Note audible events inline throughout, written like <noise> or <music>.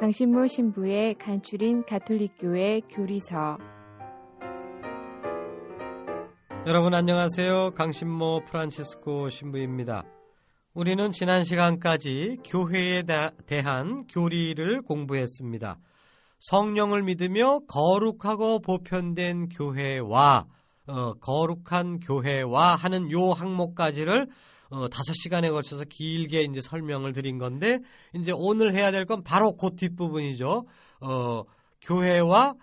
강신모 신부의 간추린 가톨릭교회 교리서 여러분 안녕하세요. 강신모 프란치스코 신부입니다. 우리는 지난 시간까지 교회에 대한 교리를 공부했습니다. 성령을 믿으며 거룩하고 보편된 교회와 어, 거룩한 교회와 하는 요 항목까지를 어, 다섯 시간에 걸쳐서 길게 이제 설명을 드린 건데 이제 오늘 해야 될 건 바로 그 뒷부분이죠. 어, 교회와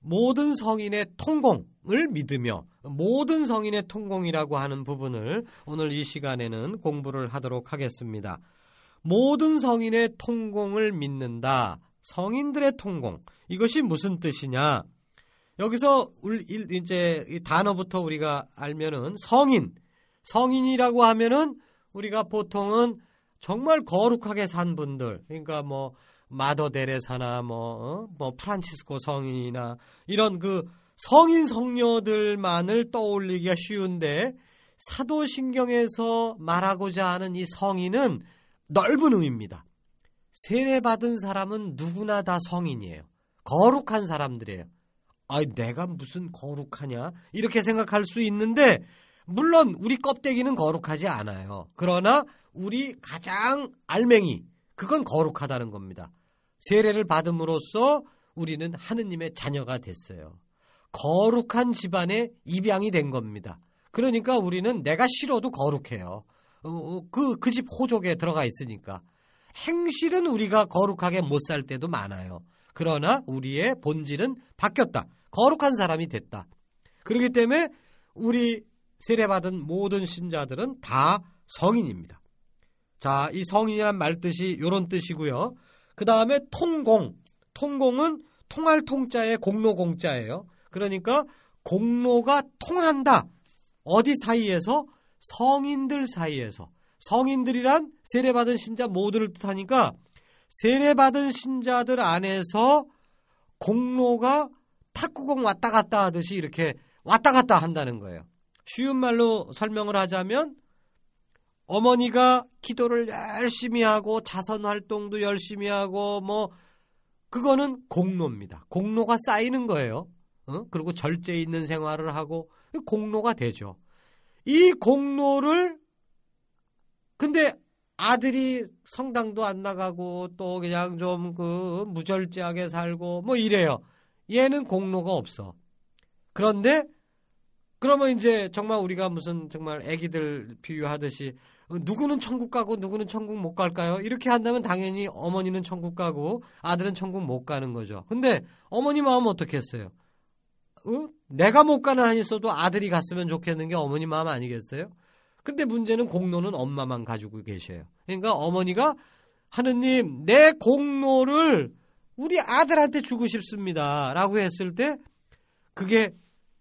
모든 성인의 통공을 믿으며 모든 성인의 통공이라고 하는 부분을 오늘 이 시간에는 공부를 하도록 하겠습니다. 모든 성인의 통공을 믿는다. 성인들의 통공. 이것이 무슨 뜻이냐? 여기서 이제 이 단어부터 우리가 알면은 성인, 성인이라고 하면은 우리가 보통은 정말 거룩하게 산 분들, 그러니까 뭐 마더 데레사나 뭐, 어? 뭐 프란치스코 성인이나 이런 그 성인 성녀들만을 떠올리기가 쉬운데 사도신경에서 말하고자 하는 이 성인은 넓은 의미입니다. 세례받은 사람은 누구나 다 성인이에요. 거룩한 사람들이에요. 아, 내가 무슨 거룩하냐? 이렇게 생각할 수 있는데 물론 우리 껍데기는 거룩하지 않아요. 그러나 우리 가장 알맹이 그건 거룩하다는 겁니다. 세례를 받음으로써 우리는 하느님의 자녀가 됐어요. 거룩한 집안의 입양이 된 겁니다. 그러니까 우리는 내가 싫어도 거룩해요. 어, 어, 그, 그 집 호족에 들어가 있으니까. 행실은 우리가 거룩하게 못 살 때도 많아요. 그러나 우리의 본질은 바뀌었다. 거룩한 사람이 됐다. 그렇기 때문에 우리 세례받은 모든 신자들은 다 성인입니다. 자, 이 성인이란 말 뜻이 이런 뜻이고요. 그 다음에 통공. 통공은 통할 통자의 공로 공자예요. 그러니까 공로가 통한다. 어디 사이에서? 성인들 사이에서. 성인들이란 세례받은 신자 모두를 뜻하니까 세례받은 신자들 안에서 공로가 탁구공 왔다 갔다 하듯이 이렇게 왔다 갔다 한다는 거예요. 쉬운 말로 설명을 하자면 어머니가 기도를 열심히 하고 자선 활동도 열심히 하고 뭐 그거는 공로입니다. 공로가 쌓이는 거예요. 어? 그리고 절제 있는 생활을 하고 공로가 되죠. 이 공로를 근데 아들이 성당도 안 나가고 또 그냥 좀 그 무절제하게 살고 뭐 이래요. 얘는 공로가 없어. 그런데 그러면 이제 정말 우리가 무슨 정말 아기들 비유하듯이 누구는 천국 가고 누구는 천국 못 갈까요? 이렇게 한다면 당연히 어머니는 천국 가고 아들은 천국 못 가는 거죠. 근데 어머니 마음 어떻겠어요? 어? 내가 못 가는 한 있어도 아들이 갔으면 좋겠는 게 어머니 마음 아니겠어요? 근데 문제는 공로는 엄마만 가지고 계셔요. 그러니까 어머니가 하느님 내 공로를 우리 아들한테 주고 싶습니다. 라고 했을 때 그게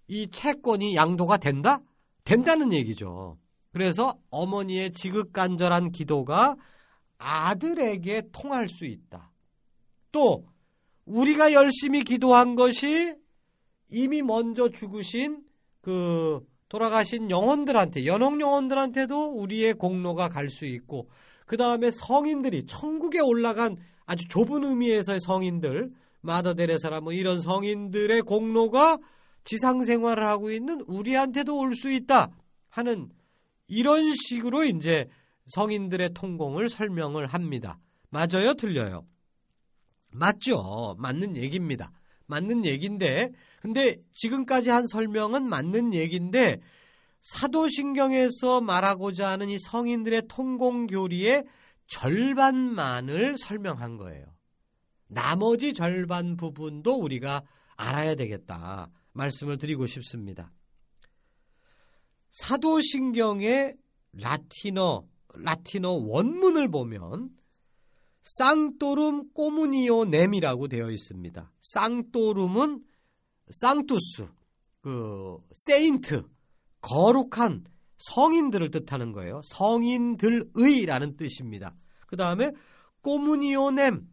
이 채권이 양도가 된다? 된다는 얘기죠. 그래서 어머니의 지극간절한 기도가 아들에게 통할 수 있다. 또 우리가 열심히 기도한 것이 이미 먼저 죽으신 그 돌아가신 영혼들한테 연옥 영혼들한테도 우리의 공로가 갈 수 있고 그 다음에 성인들이 천국에 올라간 아주 좁은 의미에서의 성인들 마더 데레사라 뭐 이런 성인들의 공로가 지상 생활을 하고 있는 우리한테도 올 수 있다 하는 이런 식으로 이제 성인들의 통공을 설명을 합니다. 맞아요, 틀려요? 맞죠. 맞는 얘기입니다. 맞는 얘기인데 근데 지금까지 한 설명은 맞는 얘기인데 사도신경에서 말하고자 하는 이 성인들의 통공교리의 절반만을 설명한 거예요. 나머지 절반 부분도 우리가 알아야 되겠다 말씀을 드리고 싶습니다. 사도신경의 라틴어 라틴어 원문을 보면 쌍토룸 꼬무니오 넴이라고 되어 있습니다. 쌍토룸은 쌍투스, 그 세인트, 거룩한 성인들을 뜻하는 거예요. 성인들의라는 뜻입니다. 그 다음에 꼬무니오 넴,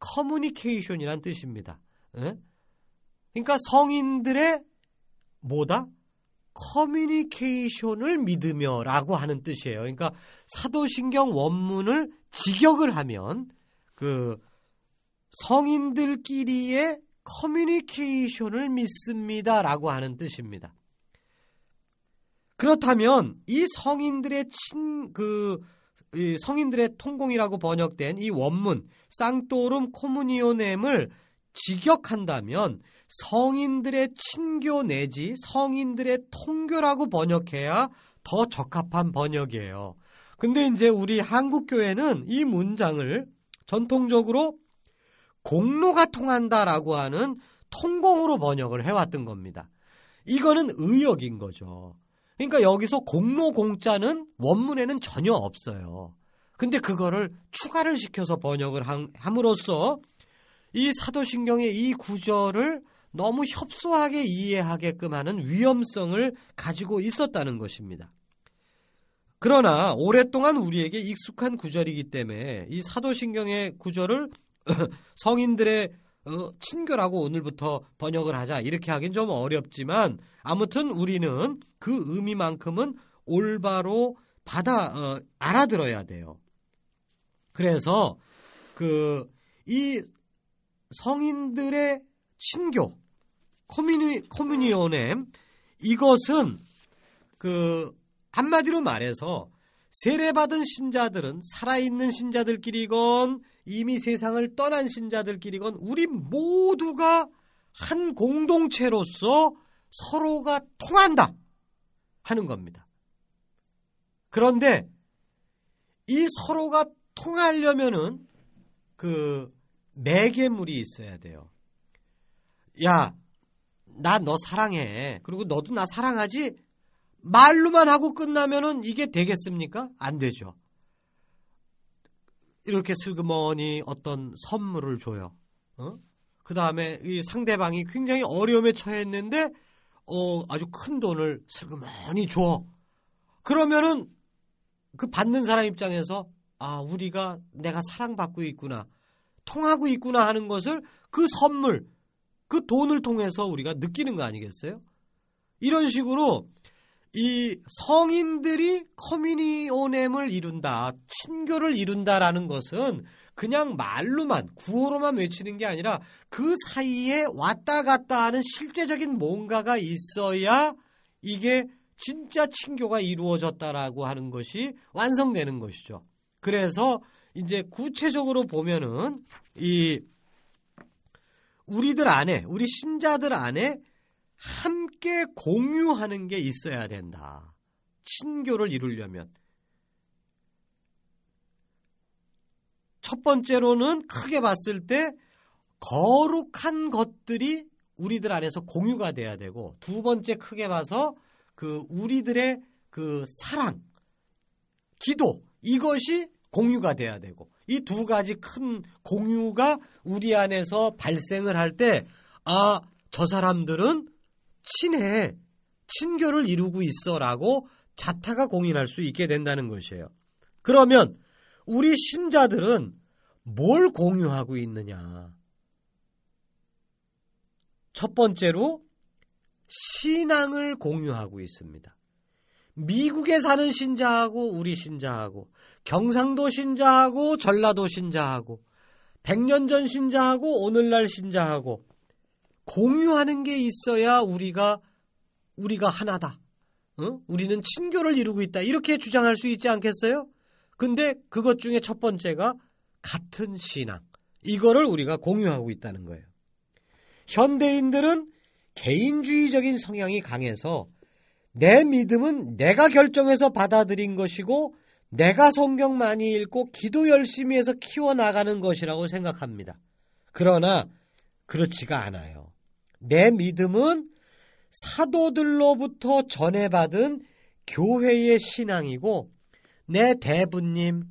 커뮤니케이션이란 뜻입니다. 예? 그러니까 성인들의 뭐다? 커뮤니케이션을 믿으며 라고 하는 뜻이에요. 그러니까 사도신경 원문을 직역을 하면 그 성인들끼리의 커뮤니케이션을 믿습니다 라고 하는 뜻입니다. 그렇다면 이 성인들의 친 그 성인들의 통공이라고 번역된 이 원문 쌍토름 코무니오넴을 직역한다면 성인들의 친교 내지 성인들의 통교라고 번역해야 더 적합한 번역이에요. 근데 이제 우리 한국 교회는 이 문장을 전통적으로 공로가 통한다라고 하는 통공으로 번역을 해왔던 겁니다. 이거는 의역인 거죠. 그러니까 여기서 공로 공자는 원문에는 전혀 없어요. 근데 그거를 추가를 시켜서 번역을 함으로써 이 사도신경의 이 구절을 너무 협소하게 이해하게끔 하는 위험성을 가지고 있었다는 것입니다. 그러나 오랫동안 우리에게 익숙한 구절이기 때문에 이 사도신경의 구절을 <clears throat> 성인들의 어, 친교라고 오늘부터 번역을 하자 이렇게 하긴 좀 어렵지만 아무튼 우리는 그 의미만큼은 올바로 받아 어, 알아들어야 돼요. 그래서 그 이 성인들의 친교 커뮤니 커뮤니온엠 이것은 그 한마디로 말해서 세례받은 신자들은 살아있는 신자들끼리건 이미 세상을 떠난 신자들끼리건 우리 모두가 한 공동체로서 서로가 통한다 하는 겁니다. 그런데 이 서로가 통하려면은 그 매개물이 있어야 돼요. 야, 나 너 사랑해. 그리고 너도 나 사랑하지? 말로만 하고 끝나면은 이게 되겠습니까? 안 되죠. 이렇게 슬그머니 어떤 선물을 줘요. 어? 그 다음에 이 상대방이 굉장히 어려움에 처했는데, 어, 아주 큰 돈을 슬그머니 줘. 그러면은 그 받는 사람 입장에서, 아, 우리가 내가 사랑받고 있구나. 통하고 있구나 하는 것을 그 선물, 그 돈을 통해서 우리가 느끼는 거 아니겠어요? 이런 식으로 이 성인들이 커뮤니오넴을 이룬다, 친교를 이룬다라는 것은 그냥 말로만 구호로만 외치는 게 아니라 그 사이에 왔다 갔다 하는 실제적인 뭔가가 있어야 이게 진짜 친교가 이루어졌다라고 하는 것이 완성되는 것이죠. 그래서 이제 구체적으로 보면은 이 우리들 안에 우리 신자들 안에 함께 공유하는 게 있어야 된다. 친교를 이루려면. 첫 번째로는 크게 봤을 때 거룩한 것들이 우리들 안에서 공유가 돼야 되고 두 번째 크게 봐서 그 우리들의 그 사랑, 기도 이것이 공유가 돼야 되고 이 두 가지 큰 공유가 우리 안에서 발생을 할 때 아, 저 사람들은 친해, 친교를 이루고 있어라고 자타가 공인할 수 있게 된다는 것이에요. 그러면 우리 신자들은 뭘 공유하고 있느냐? 첫 번째로 신앙을 공유하고 있습니다. 미국에 사는 신자하고 우리 신자하고 경상도 신자하고 전라도 신자하고 100년 전 신자하고 오늘날 신자하고 공유하는 게 있어야 우리가 우리가 하나다. 어? 우리는 친교를 이루고 있다. 이렇게 주장할 수 있지 않겠어요? 근데 그것 중에 첫 번째가 같은 신앙. 이거를 우리가 공유하고 있다는 거예요. 현대인들은 개인주의적인 성향이 강해서 내 믿음은 내가 결정해서 받아들인 것이고 내가 성경 많이 읽고 기도 열심히 해서 키워나가는 것이라고 생각합니다. 그러나 그렇지가 않아요. 내 믿음은 사도들로부터 전해받은 교회의 신앙이고 내 대부님,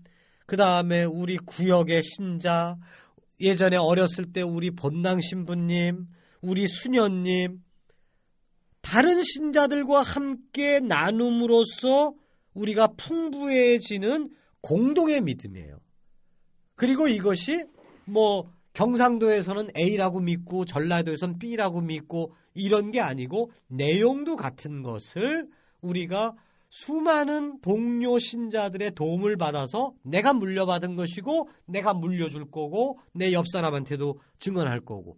그 다음에 우리 구역의 신자, 예전에 어렸을 때 우리 본당 신부님, 우리 수녀님, 다른 신자들과 함께 나눔으로써 우리가 풍부해지는 공동의 믿음이에요. 그리고 이것이 뭐 경상도에서는 A라고 믿고 전라도에서는 B라고 믿고 이런 게 아니고 내용도 같은 것을 우리가 수많은 동료 신자들의 도움을 받아서 내가 물려받은 것이고 내가 물려줄 거고 내 옆 사람한테도 증언할 거고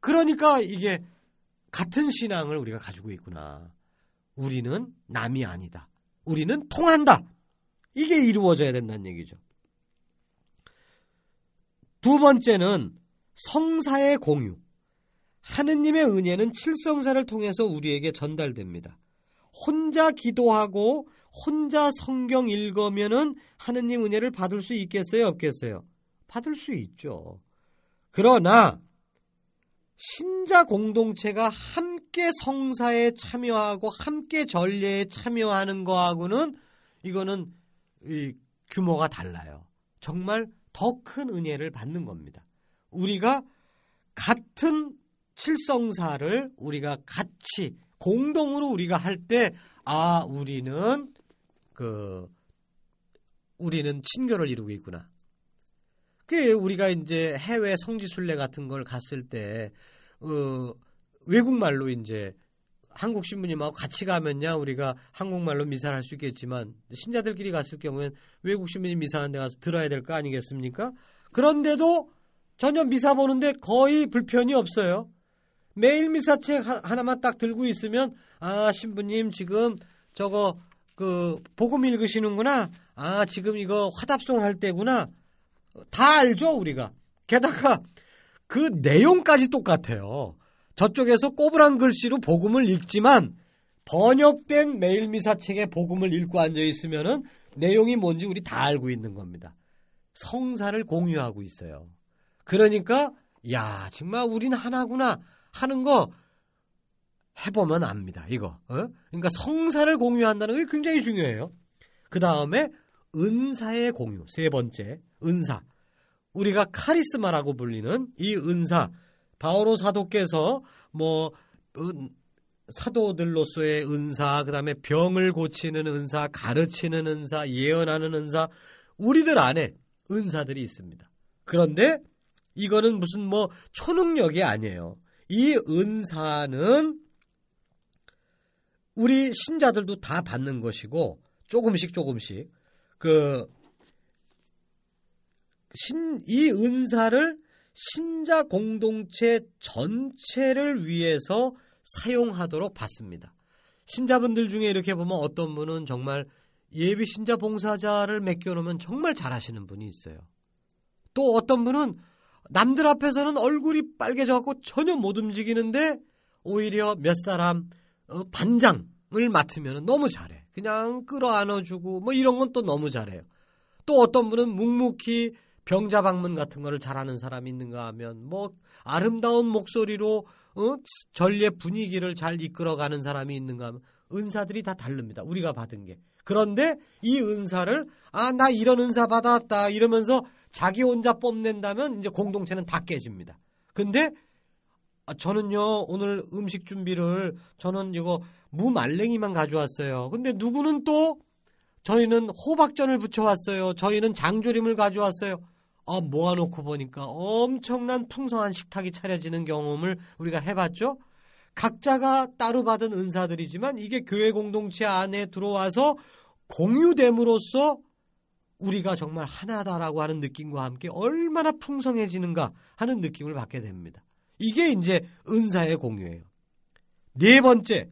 그러니까 이게 같은 신앙을 우리가 가지고 있구나. 우리는 남이 아니다. 우리는 통한다. 이게 이루어져야 된다는 얘기죠. 두 번째는 성사의 공유. 하느님의 은혜는 칠성사를 통해서 우리에게 전달됩니다. 혼자 기도하고 혼자 성경 읽으면은 하느님 은혜를 받을 수 있겠어요, 없겠어요? 받을 수 있죠. 그러나 신자 공동체가 함께 성사에 참여하고 함께 전례에 참여하는 거하고는 이거는 규모가 달라요. 정말 더 큰 은혜를 받는 겁니다. 우리가 같은 칠성사를 우리가 같이 공동으로 우리가 할 때, 아, 우리는, 그, 우리는 친교를 이루고 있구나. 그 우리가 이제 해외 성지순례 같은 걸 갔을 때, 어, 외국말로 이제 한국 신부님하고 같이 가면야 우리가 한국말로 미사를 할 수 있겠지만 신자들끼리 갔을 경우엔 외국 신부님 미사하는 데 가서 들어야 될 거 아니겠습니까? 그런데도 전혀 미사 보는데 거의 불편이 없어요. 매일 미사책 하나만 딱 들고 있으면 아 신부님 지금 저거 그 복음 읽으시는구나. 아 지금 이거 화답송 할 때구나. 다 알죠 우리가. 게다가 그 내용까지 똑같아요. 저쪽에서 꼬부랑 글씨로 복음을 읽지만 번역된 매일 미사책에 복음을 읽고 앉아 있으면은 내용이 뭔지 우리 다 알고 있는 겁니다. 성사를 공유하고 있어요. 그러니까 야 정말 우린 하나구나 하는 거 해보면 압니다. 이거. 어? 그러니까 성사를 공유한다는 게 굉장히 중요해요. 그 다음에 은사의 공유. 세 번째, 은사. 우리가 카리스마라고 불리는 이 은사. 바오로 사도께서 뭐 은, 사도들로서의 은사, 그 다음에 병을 고치는 은사, 가르치는 은사, 예언하는 은사, 우리들 안에 은사들이 있습니다. 그런데 이거는 무슨 뭐 초능력이 아니에요. 이 은사는 우리 신자들도 다 받는 것이고 조금씩 조금씩 그 신, 이 은사를 신자 공동체 전체를 위해서 사용하도록 받습니다. 신자분들 중에 이렇게 보면 어떤 분은 정말 예비 신자 봉사자를 맡겨놓으면 정말 잘하시는 분이 있어요. 또 어떤 분은 남들 앞에서는 얼굴이 빨개져갖고 전혀 못 움직이는데 오히려 몇 사람 어, 반장을 맡으면 너무 잘해. 그냥 끌어안아주고 뭐 이런 건 또 너무 잘해요. 또 어떤 분은 묵묵히 병자 방문 같은 거를 잘하는 사람이 있는가 하면 뭐 아름다운 목소리로 어? 전례 분위기를 잘 이끌어가는 사람이 있는가 하면 은사들이 다 다릅니다. 우리가 받은 게. 그런데 이 은사를 아 나 이런 은사 받았다 이러면서 자기 혼자 뽐낸다면 이제 공동체는 다 깨집니다. 근데 아, 저는요 오늘 음식 준비를 저는 이거 무말랭이만 가져왔어요. 근데 누구는 또 저희는 호박전을 부쳐왔어요. 저희는 장조림을 가져왔어요. 아, 모아놓고 보니까 엄청난 풍성한 식탁이 차려지는 경험을 우리가 해봤죠. 각자가 따로 받은 은사들이지만 이게 교회 공동체 안에 들어와서 공유됨으로써 우리가 정말 하나다라고 하는 느낌과 함께 얼마나 풍성해지는가 하는 느낌을 받게 됩니다. 이게 이제 은사의 공유예요. 네 번째,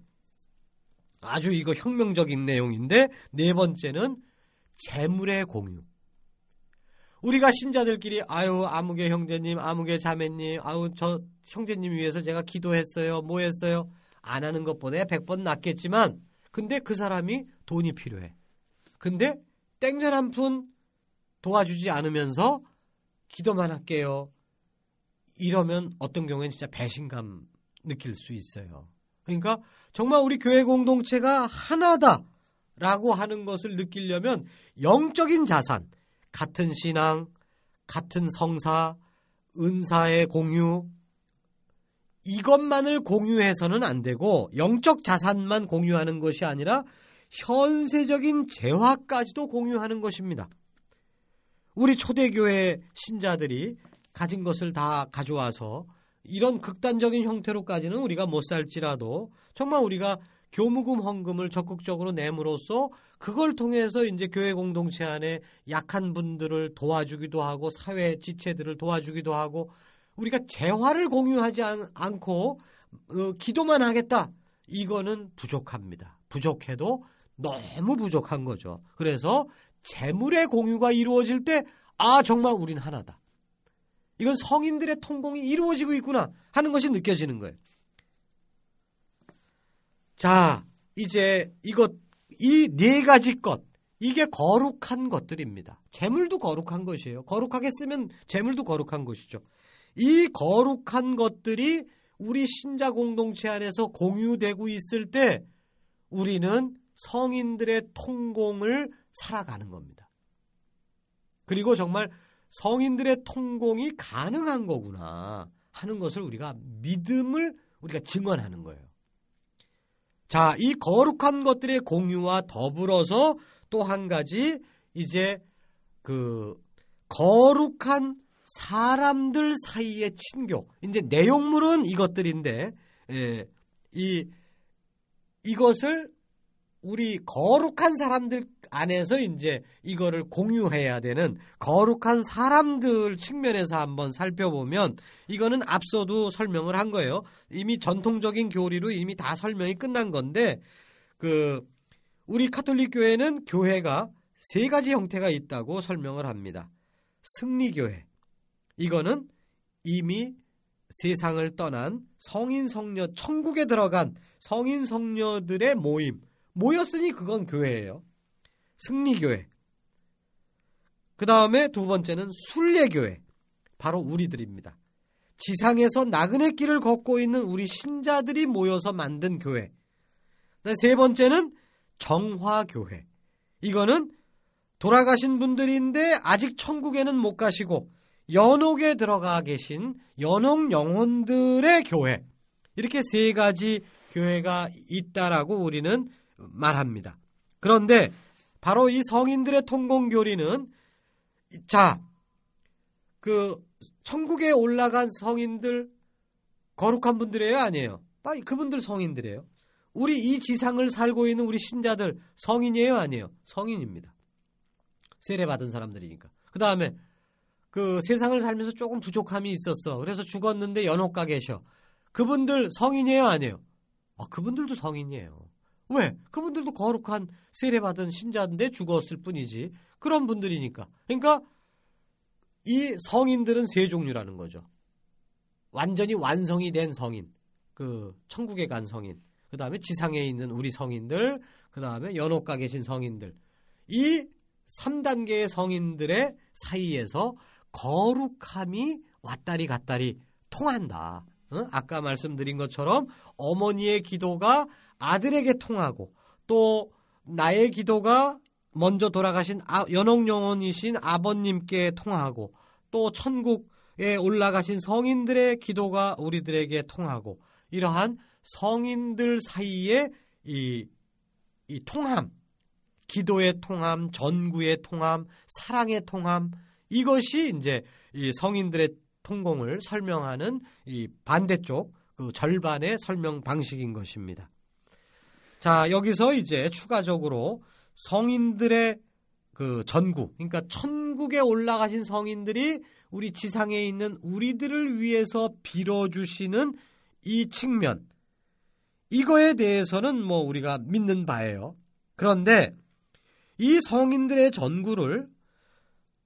아주 이거 혁명적인 내용인데 네 번째는 재물의 공유. 우리가 신자들끼리 아유 아무개 형제님, 아무개 자매님, 아유 저 형제님 위해서 제가 기도했어요. 뭐 했어요? 안 하는 것보다 100번 낫겠지만 근데 그 사람이 돈이 필요해. 근데 땡전 한 푼 도와주지 않으면서 기도만 할게요. 이러면 어떤 경우에는 진짜 배신감 느낄 수 있어요. 그러니까 정말 우리 교회 공동체가 하나다라고 하는 것을 느끼려면 영적인 자산, 같은 신앙, 같은 성사, 은사의 공유, 이것만을 공유해서는 안 되고 영적 자산만 공유하는 것이 아니라 현세적인 재화까지도 공유하는 것입니다. 우리 초대교회 신자들이 가진 것을 다 가져와서 이런 극단적인 형태로까지는 우리가 못 살지라도 정말 우리가 교무금 헌금을 적극적으로 내므로써 그걸 통해서 이제 교회 공동체 안에 약한 분들을 도와주기도 하고 사회 지체들을 도와주기도 하고 우리가 재화를 공유하지 않, 고 어, 기도만 하겠다. 이거는 부족합니다. 부족해도 너무 부족한 거죠. 그래서 재물의 공유가 이루어질 때 아 정말 우린 하나다. 이건 성인들의 통공이 이루어지고 있구나 하는 것이 느껴지는 거예요. 자, 이제 이것 이 네 가지 것 이게 거룩한 것들입니다. 재물도 거룩한 것이에요. 거룩하게 쓰면 재물도 거룩한 것이죠. 이 거룩한 것들이 우리 신자 공동체 안에서 공유되고 있을 때 우리는 성인들의 통공을 살아가는 겁니다. 그리고 정말 성인들의 통공이 가능한 거구나 하는 것을 우리가 믿음을 우리가 증언하는 거예요. 자, 이 거룩한 것들의 공유와 더불어서 또 한 가지 이제 그 거룩한 사람들 사이의 친교. 이제 내용물은 이것들인데 예, 이 이것을 우리 거룩한 사람들 안에서 이제 이거를 공유해야 되는 거룩한 사람들 측면에서 한번 살펴보면 이거는 앞서도 설명을 한 거예요. 이미 전통적인 교리로 이미 다 설명이 끝난 건데 그 우리 카톨릭 교회는 교회가 세 가지 형태가 있다고 설명을 합니다. 승리교회. 이거는 이미 세상을 떠난 성인 성녀 천국에 들어간 성인 성녀들의 모임 모였으니 그건 교회예요. 승리교회. 그 다음에 두 번째는 순례교회. 바로 우리들입니다. 지상에서 나그네 길을 걷고 있는 우리 신자들이 모여서 만든 교회. 세 번째는 정화교회. 이거는 돌아가신 분들인데 아직 천국에는 못 가시고 연옥에 들어가 계신 연옥 영혼들의 교회. 이렇게 세 가지 교회가 있다라고 우리는 말합니다. 그런데 바로 이 성인들의 통공 교리는 자, 그 천국에 올라간 성인들 거룩한 분들이에요, 아니에요? 그분들 성인들이에요. 우리 이 지상을 살고 있는 우리 신자들 성인이에요, 아니에요? 성인입니다. 세례 받은 사람들이니까. 그 다음에 그 세상을 살면서 조금 부족함이 있었어. 그래서 죽었는데 연옥가 계셔. 그분들 성인이에요, 아니에요? 아, 그분들도 성인이에요. 왜? 그분들도 거룩한 세례받은 신자인데 죽었을 뿐이지. 그런 분들이니까. 그러니까 이 성인들은 세 종류라는 거죠. 완전히 완성이 된 성인. 그 천국에 간 성인. 그 다음에 지상에 있는 우리 성인들. 그 다음에 연옥가 계신 성인들. 이 3단계의 성인들의 사이에서 거룩함이 왔다리 갔다리 통한다. 어? 아까 말씀드린 것처럼 어머니의 기도가 아들에게 통하고 또 나의 기도가 먼저 돌아가신 아, 연옥 영혼이신 아버님께 통하고 또 천국에 올라가신 성인들의 기도가 우리들에게 통하고 이러한 성인들 사이의 이, 이 통함, 기도의 통함, 전구의 통함, 사랑의 통함 이것이 이제 이 성인들의 통공을 설명하는 이 반대쪽 그 절반의 설명 방식인 것입니다. 자, 여기서 이제 추가적으로 성인들의 그 전구, 그러니까 천국에 올라가신 성인들이 우리 지상에 있는 우리들을 위해서 빌어주시는 이 측면, 이거에 대해서는 뭐 우리가 믿는 바예요. 그런데 이 성인들의 전구를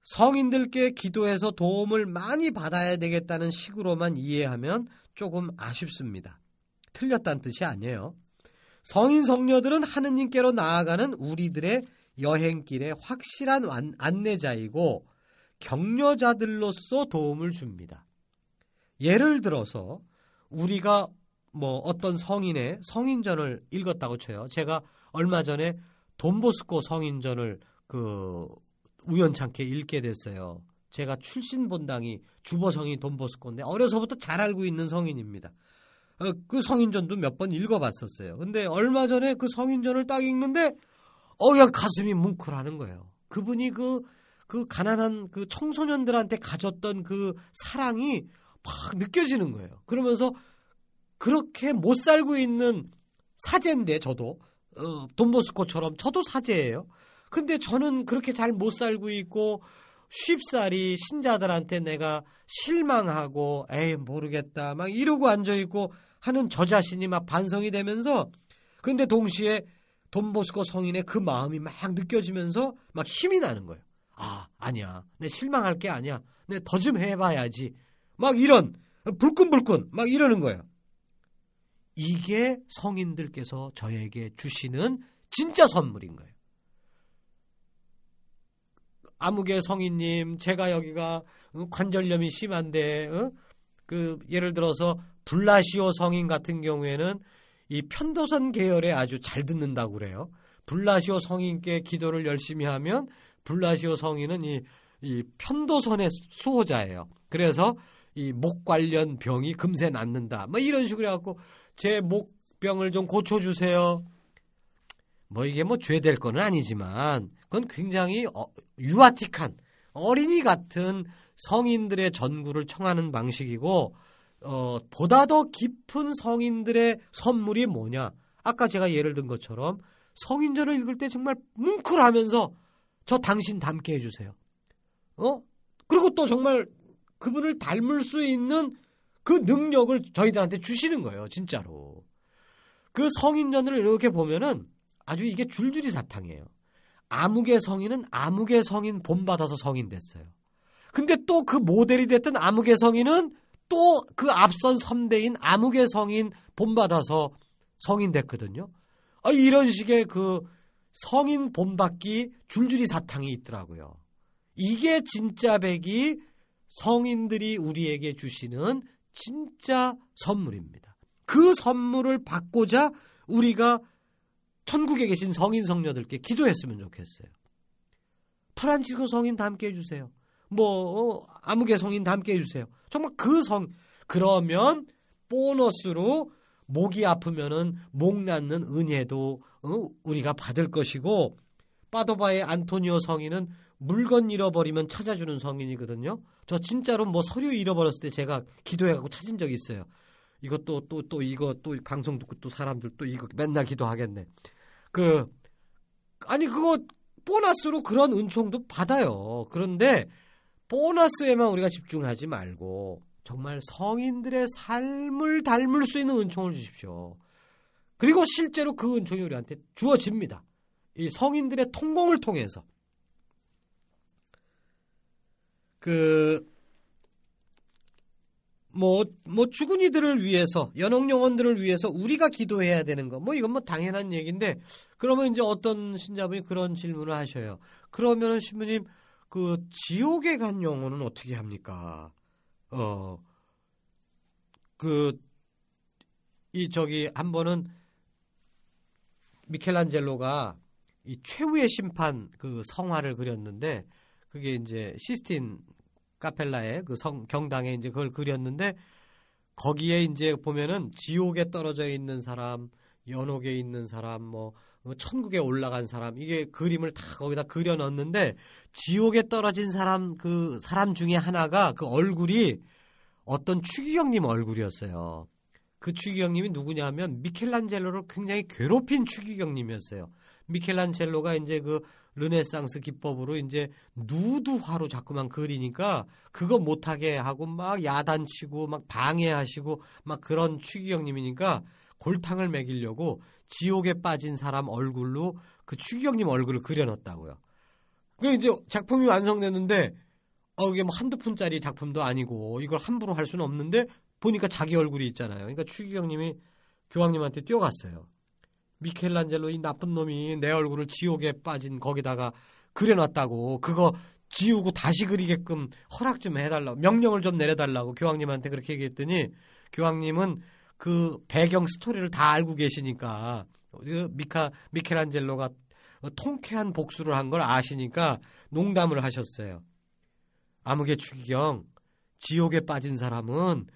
성인들께 기도해서 도움을 많이 받아야 되겠다는 식으로만 이해하면 조금 아쉽습니다. 틀렸다는 뜻이 아니에요. 성인 성녀들은 하느님께로 나아가는 우리들의 여행길의 확실한 안내자이고 격려자들로서 도움을 줍니다. 예를 들어서 우리가 뭐 어떤 성인의 성인전을 읽었다고 쳐요. 제가 얼마 전에 돈보스코 성인전을 그 우연찮게 읽게 됐어요. 제가 출신 본당이 주보성이 돈보스코인데 어려서부터 잘 알고 있는 성인입니다. 어, 그 성인전도 몇 번 읽어봤었어요. 근데 얼마 전에 그 성인전을 딱 읽는데 어 야 가슴이 뭉클하는 거예요. 그분이 그, 그 가난한 그 청소년들한테 가졌던 그 사랑이 막 느껴지는 거예요. 그러면서 그렇게 못 살고 있는 사제인데 저도 어, 돈보스코처럼 저도 사제예요. 근데 저는 그렇게 잘 못 살고 있고 쉽사리 신자들한테 내가 실망하고 에이 모르겠다 막 이러고 앉아 있고 하는 저 자신이 막 반성이 되면서 근데 동시에 돈보스코 성인의 그 마음이 막 느껴지면서 막 힘이 나는 거예요. 아 아니야 내 실망할 게 아니야 내 더 좀 해봐야지 막 이런 불끈불끈 막 이러는 거예요. 이게 성인들께서 저에게 주시는 진짜 선물인 거예요. 아무개 성인님, 제가 여기가 관절염이 심한데, 어? 그 예를 들어서 블라시오 성인 같은 경우에는 이 편도선 계열에 아주 잘 듣는다고 그래요. 블라시오 성인께 기도를 열심히 하면 블라시오 성인은 이, 이 편도선의 수호자예요. 그래서 이 목 관련 병이 금세 낫는다. 뭐 이런 식으로 해갖고 제 목병을 좀 고쳐주세요. 뭐 이게 뭐 죄 될 거는 아니지만 그건 굉장히 어, 유아틱한 어린이 같은 성인들의 전구를 청하는 방식이고 어, 보다 더 깊은 성인들의 선물이 뭐냐? 아까 제가 예를 든 것처럼 성인전을 읽을 때 정말 뭉클하면서 저 당신 닮게 해주세요. 어? 그리고 또 정말 그분을 닮을 수 있는 그 능력을 저희들한테 주시는 거예요, 진짜로. 그 성인전을 이렇게 보면은 아주 이게 줄줄이 사탕이에요. 아무개 성인은 아무개 성인 본받아서 성인 됐어요. 근데 또 그 모델이 됐던 아무개 성인은 또 그 앞선 선배인 아무개 성인 본받아서 성인 됐거든요. 아, 이런 식의 그 성인 본받기 줄줄이 사탕이 있더라고요. 이게 진짜 백이 성인들이 우리에게 주시는 진짜 선물입니다. 그 선물을 받고자 우리가 천국에 계신 성인 성녀들께 기도했으면 좋겠어요. 프란치스코 성인 담게 해주세요. 뭐 어, 아무개 성인 담게 해주세요. 정말 그 성 그러면 보너스로 목이 아프면은 목 낫는 은혜도 어, 우리가 받을 것이고 빠도바의 안토니오 성인은 물건 잃어버리면 찾아주는 성인이거든요. 저 진짜로 뭐 서류 잃어버렸을 때 제가 기도해갖고 찾은 적이 있어요. 이것도 또 또 이거 또 방송 듣고 또 사람들 또 이거 맨날 기도하겠네. 그 아니 그거 보너스로 그런 은총도 받아요. 그런데 보너스에만 우리가 집중하지 말고 정말 성인들의 삶을 닮을 수 있는 은총을 주십시오. 그리고 실제로 그 은총이 우리한테 주어집니다. 이 성인들의 통공을 통해서 그 뭐, 뭐, 죽은 이들을 위해서, 연옥 영혼들을 위해서 우리가 기도해야 되는 거. 뭐, 이건 뭐 당연한 얘기인데, 그러면 이제 어떤 신자분이 그런 질문을 하셔요. 그러면은 신부님, 그, 지옥에 간 영혼은 어떻게 합니까? 어, 그, 이, 저기, 한 번은 미켈란젤로가 이 최후의 심판 그 성화를 그렸는데, 그게 이제 시스틴 카펠라의 그 성, 경당에 이제 그걸 그렸는데 거기에 이제 보면은 지옥에 떨어져 있는 사람, 연옥에 있는 사람, 뭐 어, 천국에 올라간 사람 이게 그림을 다 거기다 그려 넣었는데 지옥에 떨어진 사람 그 사람 중에 하나가 그 얼굴이 어떤 추기경님 얼굴이었어요. 그 추기경님이 누구냐면 미켈란젤로를 굉장히 괴롭힌 추기경님이었어요. 미켈란젤로가 이제 그 르네상스 기법으로 이제 누드화로 자꾸만 그리니까 그거 못하게 하고 막 야단치고 막 방해하시고 막 그런 추기경님이니까 골탕을 먹이려고 지옥에 빠진 사람 얼굴로 그 추기경님 얼굴을 그려놨다고요. 그 이제 작품이 완성됐는데 어 이게 뭐 한두 푼짜리 작품도 아니고 이걸 함부로 할 수는 없는데 보니까 자기 얼굴이 있잖아요. 그러니까 추기경님이 교황님한테 뛰어갔어요. 미켈란젤로 이 나쁜 놈이 내 얼굴을 지옥에 빠진 거기다가 그려놨다고 그거 지우고 다시 그리게끔 허락 좀 해달라고 명령을 좀 내려달라고 교황님한테 그렇게 얘기했더니 교황님은 그 배경 스토리를 다 알고 계시니까 그 미카 미켈란젤로가 통쾌한 복수를 한 걸 아시니까 농담을 하셨어요. 아무개 추기경 지옥에 빠진 사람은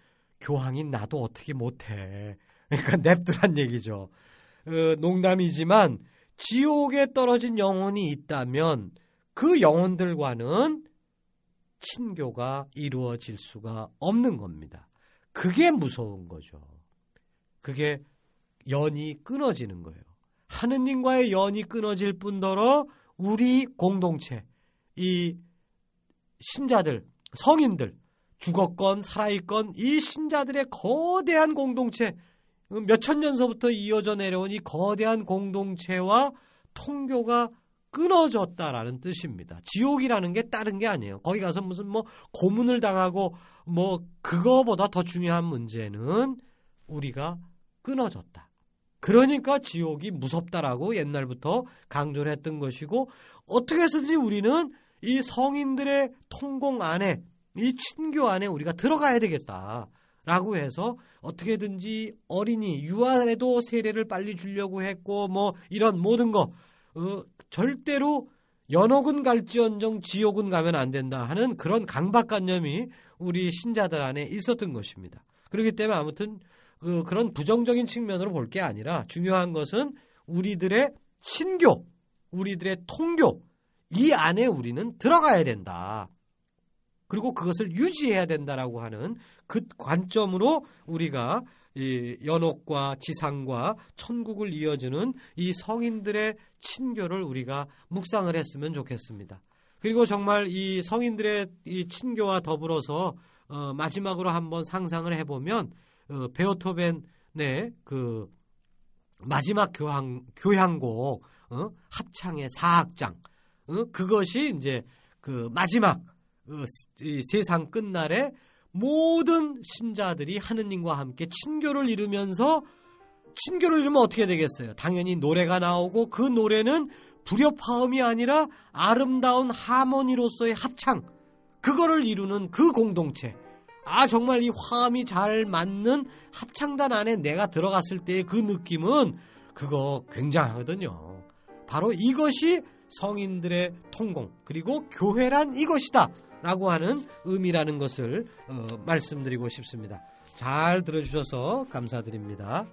교황인 나도 어떻게 못해. 그러니까 냅두란 얘기죠. 어, 농담이지만 지옥에 떨어진 영혼이 있다면 그 영혼들과는 친교가 이루어질 수가 없는 겁니다. 그게 무서운 거죠. 그게 연이 끊어지는 거예요. 하느님과의 연이 끊어질 뿐더러 우리 공동체, 이 신자들, 성인들, 죽었건 살아있건 이 신자들의 거대한 공동체, 몇천 년서부터 이어져 내려온 이 거대한 공동체와 통교가 끊어졌다라는 뜻입니다. 지옥이라는 게 다른 게 아니에요. 거기 가서 무슨 뭐 고문을 당하고 뭐 그거보다 더 중요한 문제는 우리가 끊어졌다. 그러니까 지옥이 무섭다라고 옛날부터 강조를 했던 것이고 어떻게 해서든지 우리는 이 성인들의 통공 안에 이 친교 안에 우리가 들어가야 되겠다. 라고 해서 어떻게든지 어린이 유아에도 세례를 빨리 주려고 했고 뭐 이런 모든 거 어, 절대로 연옥은 갈지언정 지옥은 가면 안 된다 하는 그런 강박관념이 우리 신자들 안에 있었던 것입니다. 그렇기 때문에 아무튼 그, 그런 부정적인 측면으로 볼 게 아니라 중요한 것은 우리들의 신교, 우리들의 통교 이 안에 우리는 들어가야 된다. 그리고 그것을 유지해야 된다라고 하는 그 관점으로 우리가 이 연옥과 지상과 천국을 이어주는 이 성인들의 친교를 우리가 묵상을 했으면 좋겠습니다. 그리고 정말 이 성인들의 이 친교와 더불어서 어, 마지막으로 한번 상상을 해보면 어, 베오토벤의 그 마지막 교향 교향곡 어, 합창의 사악장 어, 그것이 이제 그 마지막 어, 세상 끝날에 모든 신자들이 하느님과 함께 친교를 이루면서 친교를 이루면 어떻게 되겠어요? 당연히 노래가 나오고 그 노래는 불협화음이 아니라 아름다운 하모니로서의 합창 그거를 이루는 그 공동체 아 정말 이 화음이 잘 맞는 합창단 안에 내가 들어갔을 때의 그 느낌은 그거 굉장하거든요. 바로 이것이 성인들의 통공 그리고 교회란 이것이다. 라고 하는 의미라는 것을 어, 말씀드리고 싶습니다. 잘 들어주셔서 감사드립니다.